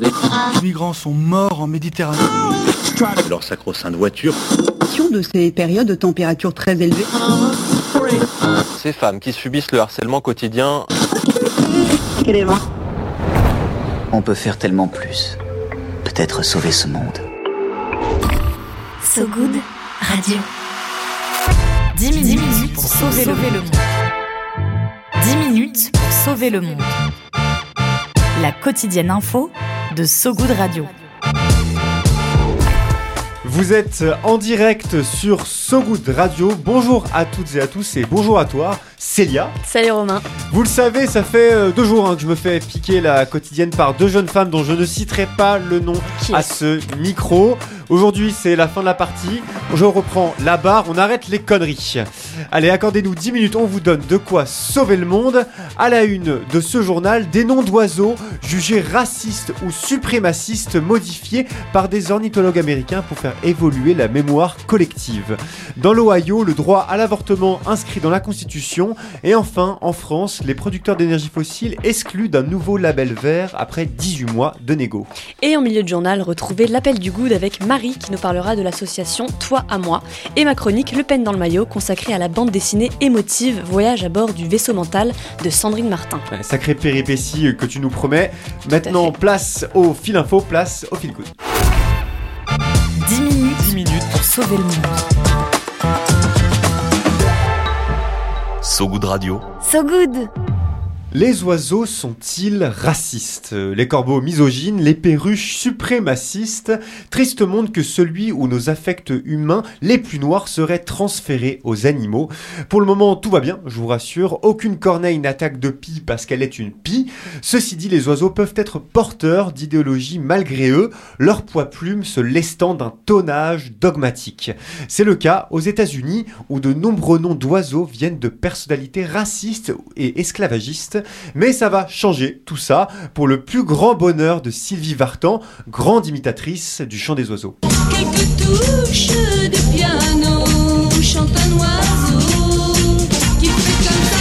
Les migrants sont morts en Méditerranée. Leur sacro-sainte voiture. De ces périodes de température très élevées. Ces femmes qui subissent le harcèlement quotidien. On peut faire tellement plus. Peut-être sauver ce monde. So Good Radio. 10 minutes, pour sauver, le monde. 10 minutes pour sauver le monde. La quotidienne info de So Good Radio. Vous êtes en direct sur So Good Radio. Bonjour à toutes et à tous et bonjour à toi, Célia. Salut Romain. Vous le savez, ça fait euh, deux jours hein, que je me fais piquer la quotidienne par deux jeunes femmes dont je ne citerai pas le nom à ce micro. Aujourd'hui, c'est la fin de la partie. Je reprends la barre, on arrête les conneries. Allez, accordez-nous 10 minutes, on vous donne de quoi sauver le monde. À la une de ce journal, des noms d'oiseaux jugés racistes ou suprémacistes modifiés par des ornithologues américains pour faire évoluer la mémoire collective. Dans l'Ohio, le droit à l'avortement inscrit dans la Constitution. Et enfin, en France, les producteurs d'énergie fossile exclus d'un nouveau label vert après 18 mois de négo. Et en milieu de journal, retrouvez l'appel du good avec Marie qui nous parlera de l'association Toi à moi et ma chronique Le Pen dans le maillot consacrée à la bande dessinée émotive Voyage à bord du vaisseau mental de Sandrine Martin. Sacrée péripétie que tu nous promets. Maintenant, place au fil info, place au fil good. 10 minutes, 10 minutes pour sauver le monde. So Good Radio. So Good Les oiseaux sont-ils racistes? Les corbeaux misogynes, les perruches suprémacistes? Triste monde que celui où nos affects humains les plus noirs seraient transférés aux animaux. Pour le moment, tout va bien, je vous rassure. Aucune corneille n'attaque de pie parce qu'elle est une pie. Ceci dit, les oiseaux peuvent être porteurs d'idéologies malgré eux, leur poids plume se lestant d'un tonnage dogmatique. C'est le cas aux États-Unis où de nombreux noms d'oiseaux viennent de personnalités racistes et esclavagistes mais ça va changer tout ça pour le plus grand bonheur de Sylvie Vartan, grande imitatrice du chant des oiseaux. Quelques touches de piano, chante un oiseau qui fait comme ça.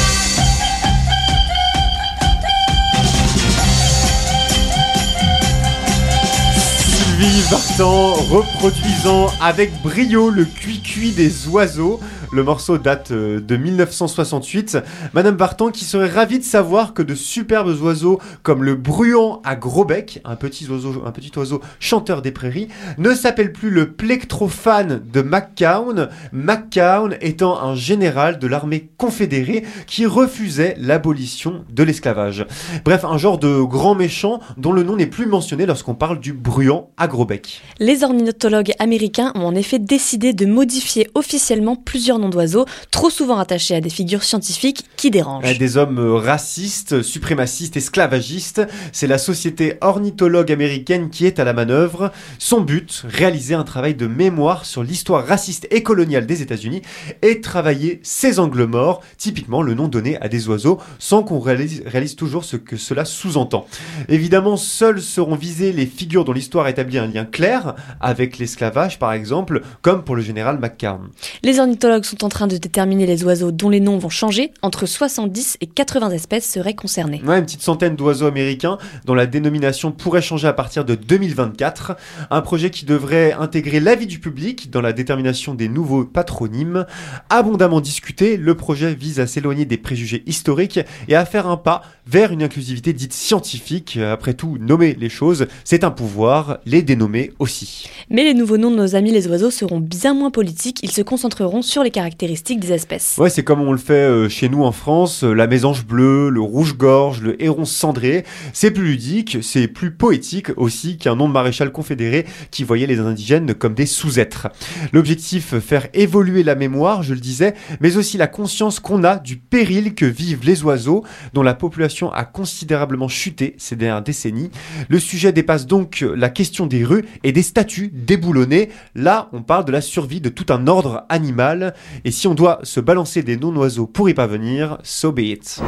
Sylvie Vartan reproduisant avec brio le cuit-cuit des oiseaux. Le morceau date euh, de 1968. Madame Vartan qui serait ravie de savoir que de superbes oiseaux comme le bruant à gros bec, un petit oiseau, chanteur des prairies, ne s'appelle plus le plectrophane de McCown, McCown étant un général de l'armée confédérée qui refusait l'abolition de l'esclavage. Bref, un genre de grand méchant dont le nom n'est plus mentionné lorsqu'on parle du bruant à gros bec. Les ornithologues américains ont en effet décidé de modifier officiellement plusieurs noms d'oiseaux, trop souvent attachés à des figures scientifiques qui dérangent. Des hommes racistes, suprémacistes, esclavagistes. C'est la société ornithologue américaine qui est à la manœuvre. Son but, réaliser un travail de mémoire sur l'histoire raciste et coloniale des États-Unis et travailler ces angles morts, typiquement le nom donné à des oiseaux, sans qu'on réalise, réalise toujours ce que cela sous-entend. Évidemment, seuls seront visées les figures dont l'histoire établit un lien clair avec l'esclavage, par exemple, comme pour le général McCarn. Les ornithologues sont en train de déterminer les oiseaux dont les noms vont changer. Entre 70 et 80 espèces seraient concernées. Ouais, une petite centaine d'oiseaux américains dont la dénomination pourrait changer à partir de 2024. Un projet qui devrait intégrer l'avis du public dans la détermination des nouveaux patronymes. Abondamment discuté, le projet vise à s'éloigner des préjugés historiques et à faire un pas vers une inclusivité dite scientifique. Après tout, nommer les choses, c'est un pouvoir, les dénommer aussi. Mais les nouveaux noms de nos amis les oiseaux seront bien moins politiques, ils se concentreront sur les caractéristiques des espèces. Ouais, c'est comme on le fait euh, chez nous en France, euh, la mésange bleue, le rouge-gorge, le héron cendré. C'est plus ludique, c'est plus poétique aussi qu'un nom de maréchal confédéré qui voyait les indigènes comme des sous-êtres. L'objectif, faire évoluer la mémoire, je le disais, mais aussi la conscience qu'on a du péril que vivent les oiseaux, dont la population a considérablement chuté ces dernières décennies. Le sujet dépasse donc la question des rues et des statues déboulonnées. Là, on parle de la survie de tout un ordre animal. Et si on doit se balancer des non-oiseaux pour y parvenir, so be it.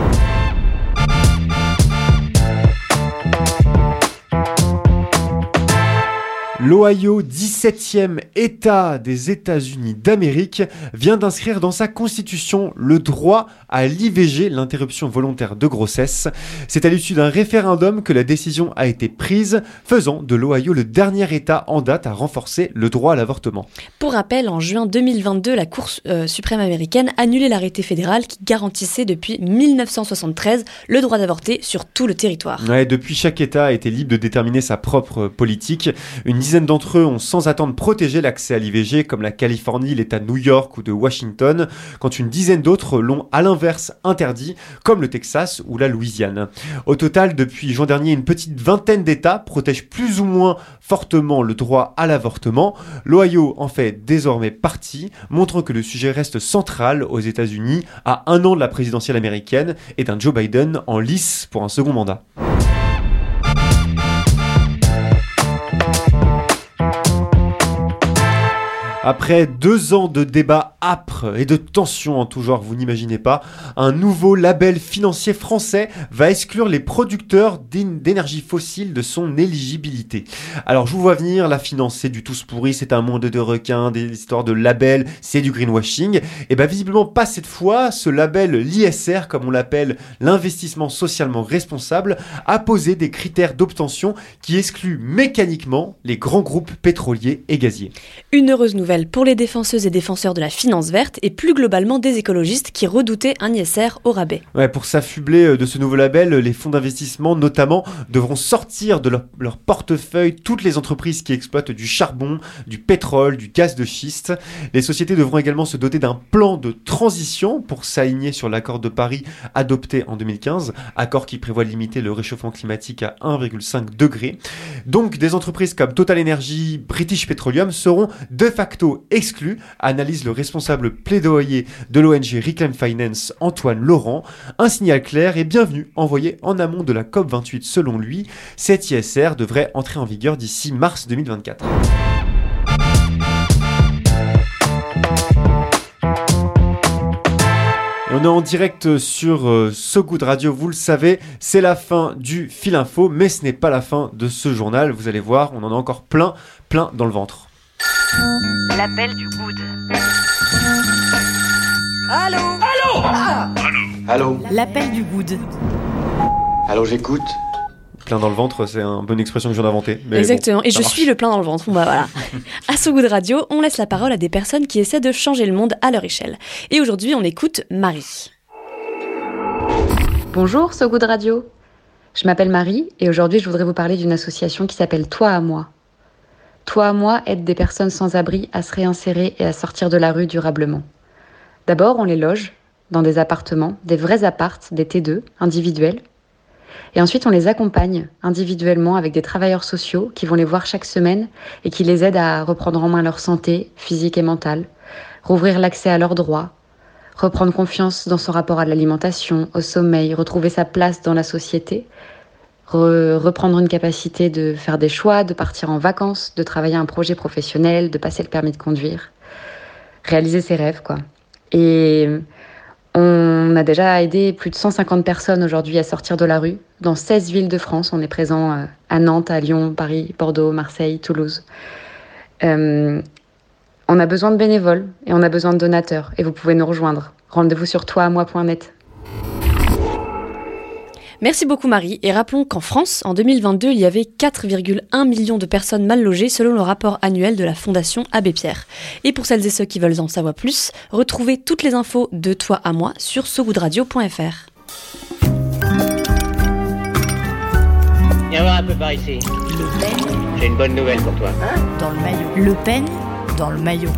L'Ohio, 17e État des États-Unis d'Amérique, vient d'inscrire dans sa constitution le droit à l'IVG, l'interruption volontaire de grossesse. C'est à l'issue d'un référendum que la décision a été prise, faisant de l'Ohio le dernier État en date à renforcer le droit à l'avortement. Pour rappel, en juin 2022, la Cour euh, suprême américaine a annulé l'arrêté fédéral qui garantissait depuis 1973 le droit d'avorter sur tout le territoire. Ouais, depuis, chaque État a été libre de déterminer sa propre politique. Une dizaine d'entre eux ont sans attendre protégé l'accès à l'IVG, comme la Californie, l'État de New York ou de Washington, quand une dizaine d'autres l'ont à l'inverse interdit, comme le Texas ou la Louisiane. Au total, depuis juin dernier, une petite vingtaine d'États protègent plus ou moins fortement le droit à l'avortement. L'Ohio en fait désormais partie, montrant que le sujet reste central aux États-Unis à un an de la présidentielle américaine et d'un Joe Biden en lice pour un second mandat. Après deux ans de débats âpres et de tensions en tout genre, vous n'imaginez pas, un nouveau label financier français va exclure les producteurs d'é- d'énergie fossile de son éligibilité. Alors je vous vois venir, la finance c'est du tous pourri, c'est un monde de requins, des histoires de labels, c'est du greenwashing. Et bien visiblement pas cette fois, ce label, l'ISR comme on l'appelle, l'investissement socialement responsable, a posé des critères d'obtention qui excluent mécaniquement les grands groupes pétroliers et gaziers. Une heureuse nouvelle pour les défenseuses et défenseurs de la finance verte et plus globalement des écologistes qui redoutaient un ISR au rabais. Pour s'affubler euh, de ce nouveau label, les fonds d'investissement notamment devront sortir de leur, leur portefeuille toutes les entreprises qui exploitent du charbon, du pétrole, du gaz de schiste. Les sociétés devront également se doter d'un plan de transition pour s'aligner sur l'accord de Paris adopté en 2015, accord qui prévoit de limiter le réchauffement climatique à 1,5 degré. Donc des entreprises comme Total Energy, British Petroleum seront de facto exclues, analyse le responsable plaidoyer de l'ONG Reclaim Finance, Antoine Laurent. Un signal clair et bienvenu envoyé en amont de la COP28 selon lui. Cet ISR devrait entrer en vigueur d'ici mars 2024. Et on est en direct sur euh, So Good Radio, vous le savez, c'est la fin du fil info, mais ce n'est pas la fin de ce journal. Vous allez voir, on en a encore plein, plein dans le ventre. L'appel du good. Allô L'appel du good. Allô, j'écoute Plein dans le ventre, c'est une bonne expression que je viens d'inventer. mais Exactement, bon, et je marche. suis le plein dans le ventre. Bon, bah, voilà. à So Good Radio, on laisse la parole à des personnes qui essaient de changer le monde à leur échelle. Et aujourd'hui, on écoute Marie. Bonjour, So Good Radio. Je m'appelle Marie et aujourd'hui je voudrais vous parler d'une association qui s'appelle Toi à moi. Toi moi aide des personnes sans abri à se réinsérer et à sortir de la rue durablement. D'abord, on les loge dans des appartements, des vrais appartes, des T2, individuels. Et ensuite, on les accompagne individuellement avec des travailleurs sociaux qui vont les voir chaque semaine et qui les aident à reprendre en main leur santé physique et mentale, rouvrir l'accès à leurs droits, reprendre confiance dans son rapport à l'alimentation, au sommeil, retrouver sa place dans la société, re- reprendre une capacité de faire des choix, de partir en vacances, de travailler un projet professionnel, de passer le permis de conduire, réaliser ses rêves, quoi. Et on a déjà aidé plus de 150 personnes aujourd'hui à sortir de la rue. Dans 16 villes de France, on est présent euh, à Nantes, à Lyon, Paris, Bordeaux, Marseille, Toulouse. Euh, on a besoin de bénévoles et on a besoin de donateurs. Et vous pouvez nous rejoindre. Rendez-vous sur toiamoi.net. Merci beaucoup Marie, et rappelons qu'en France, en 2022, il y avait 4,1 millions de personnes mal logées selon le rapport annuel de la Fondation Abbé Pierre. Et pour celles et ceux qui veulent en savoir plus, retrouvez toutes les infos de toi à moi sur sogoodradio.fr. Viens voir un peu par ici. Le Pen J'ai une bonne nouvelle pour toi. dans le maillot. Le Pen dans le maillot.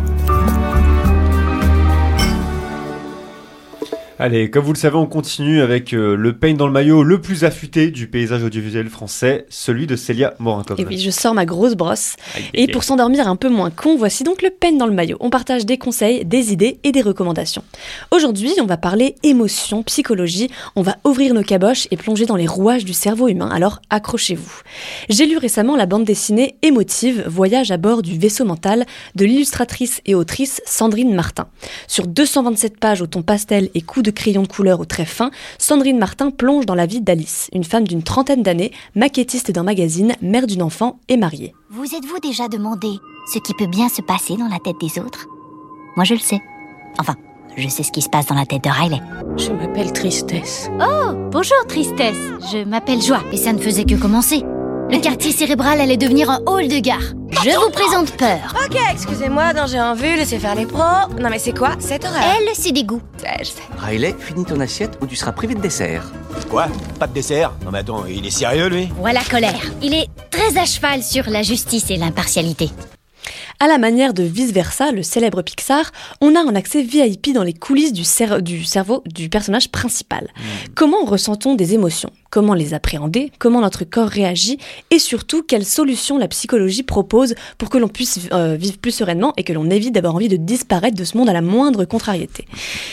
Allez, comme vous le savez, on continue avec euh, le peigne dans le maillot le plus affûté du paysage audiovisuel français, celui de Célia Morin-Cobne. Et oui, je sors ma grosse brosse. Aïe, aïe, Et pour s'endormir un peu moins con, voici donc le pen dans le maillot. On partage des conseils, des idées et des recommandations. Aujourd'hui, on va parler émotion, psychologie, on va ouvrir nos caboches et plonger dans les rouages du cerveau humain, alors accrochez-vous. J'ai lu récemment la bande dessinée Émotive, Voyage à bord du vaisseau mental de l'illustratrice et autrice Sandrine Martin. Sur 227 pages au ton pastel et coups de de crayon de couleur au trait fin, Sandrine Martin plonge dans la vie d'Alice, une femme d'une trentaine d'années, maquettiste d'un magazine, mère d'une enfant et mariée. Vous êtes-vous déjà demandé ce qui peut bien se passer dans la tête des autres? Moi, je le sais. Enfin, je sais ce qui se passe dans la tête de Riley. Je m'appelle Tristesse. Oh, bonjour Tristesse. Je m'appelle Joie. Et ça ne faisait que commencer. Le quartier cérébral allait devenir un hall de gare. Je vous présente Peur. Ok, excusez-moi, non, j'ai un vu, laissez faire les pros. Non, mais c'est quoi cette horreur Elle, c'est des goûts. Ouais, je sais. Riley, finis ton assiette ou tu seras privé de dessert. Quoi Pas de dessert Non mais attends, il est sérieux lui Voilà colère. Il est très à cheval sur la justice et l'impartialité. À la manière de Vice Versa, le célèbre Pixar, on a un accès VIP dans les coulisses du, cer- du cerveau du personnage principal. Comment ressent-on des émotions? Comment les appréhender Comment notre corps réagit Et surtout, quelles solutions la psychologie propose pour que l'on puisse euh, vivre plus sereinement et que l'on évite d'avoir envie de disparaître de ce monde à la moindre contrariété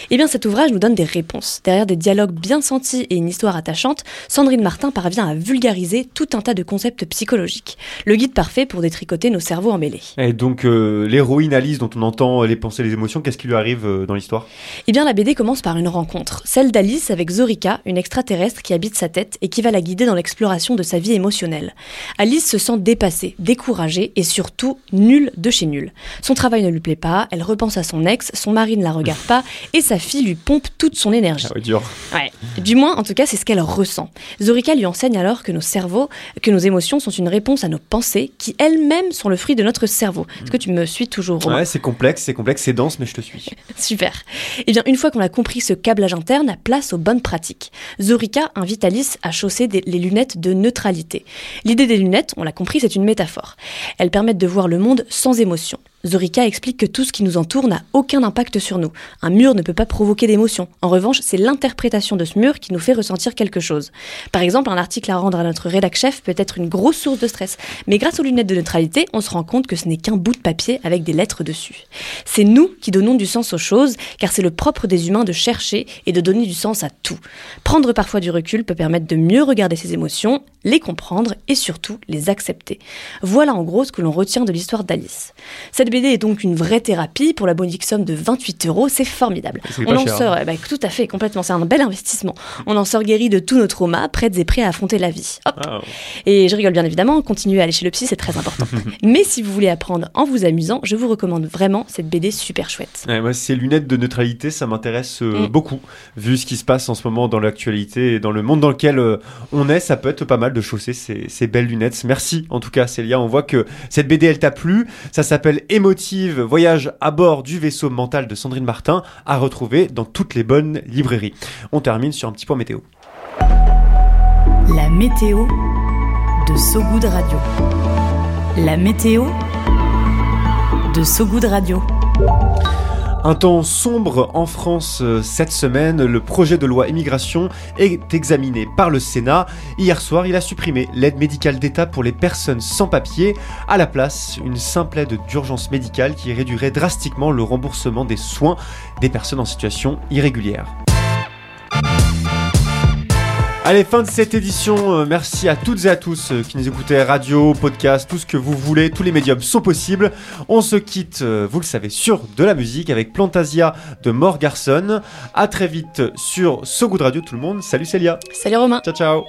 Eh bien, cet ouvrage nous donne des réponses. Derrière des dialogues bien sentis et une histoire attachante, Sandrine Martin parvient à vulgariser tout un tas de concepts psychologiques. Le guide parfait pour détricoter nos cerveaux emmêlés. Et donc, euh, l'héroïne Alice, dont on entend les pensées les émotions, qu'est-ce qui lui arrive euh, dans l'histoire? Eh bien, la BD commence par une rencontre, celle d'Alice avec Zorika, une extraterrestre qui habite sa tête et qui va la guider dans l'exploration de sa vie émotionnelle. Alice se sent dépassée, découragée et surtout nulle de chez nulle. Son travail ne lui plaît pas, elle repense à son ex, son mari ne la regarde pas et sa fille lui pompe toute son énergie. Ah dur. Ouais. Du moins, en tout cas, c'est ce qu'elle ressent. Zorika lui enseigne alors que nos cerveaux, que nos émotions sont une réponse à nos pensées, qui elles-mêmes sont le fruit de notre cerveau. Est-ce que tu me suis toujours Romain Ouais, c'est complexe, c'est complexe, c'est dense, mais je te suis. Super. Et bien, une fois qu'on a compris ce câblage interne, place aux bonnes pratiques. Zorika invite Alice à chausser des- les lunettes de neutralité. L'idée des lunettes, on l'a compris, c'est une métaphore. Elles permettent de voir le monde sans émotion. Zorika explique que tout ce qui nous entoure n'a aucun impact sur nous. Un mur ne peut pas provoquer d'émotion. En revanche, c'est l'interprétation de ce mur qui nous fait ressentir quelque chose. Par exemple, un article à rendre à notre rédac chef peut être une grosse source de stress. Mais grâce aux lunettes de neutralité, on se rend compte que ce n'est qu'un bout de papier avec des lettres dessus. C'est nous qui donnons du sens aux choses, car c'est le propre des humains de chercher et de donner du sens à tout. Prendre parfois du recul peut permettre de mieux regarder ses émotions, les comprendre et surtout les accepter. Voilà en gros ce que l'on retient de l'histoire d'Alice. Cette BD est donc une vraie thérapie pour la modique somme de 28 euros, c'est formidable. On en cher, sort, eh ben, tout à fait, complètement, c'est un bel investissement. On en sort guéri de tous nos traumas, prêtes et prêts à affronter la vie. Hop. Et je rigole bien évidemment, continuez à aller chez le psy, c'est très important. Mais si vous voulez apprendre en vous amusant, je vous recommande vraiment cette BD super chouette. Ouais, moi, ces lunettes de neutralité, ça m'intéresse euh, Mm. beaucoup. Vu ce qui se passe en ce moment dans l'actualité et dans le monde dans lequel euh, on est, ça peut être pas mal de chausser ces, ces belles lunettes. Merci en tout cas, Célia. On voit que cette BD, elle t'a plu. Ça s'appelle Voyage à bord du vaisseau mental de Sandrine Martin, à retrouver dans toutes les bonnes librairies. On termine sur un petit point météo. La météo de Sogoud Radio. La météo de Sogoud Radio. Un temps sombre en France euh, cette semaine. Le projet de loi immigration est examiné par le Sénat. Hier soir, il a supprimé l'aide médicale d'État pour les personnes sans papier. À la place, une simple aide d'urgence médicale qui réduirait drastiquement le remboursement des soins des personnes en situation irrégulière. Allez, fin de cette édition. Euh, merci à toutes et à tous euh, qui nous écoutaient, radio, podcast, tout ce que vous voulez. Tous les médiums sont possibles. On se quitte, euh, vous le savez, sur de la musique avec Plantasia de Mort Garson. À très vite sur So Good Radio, tout le monde. Salut Célia. Salut Romain. Ciao, ciao.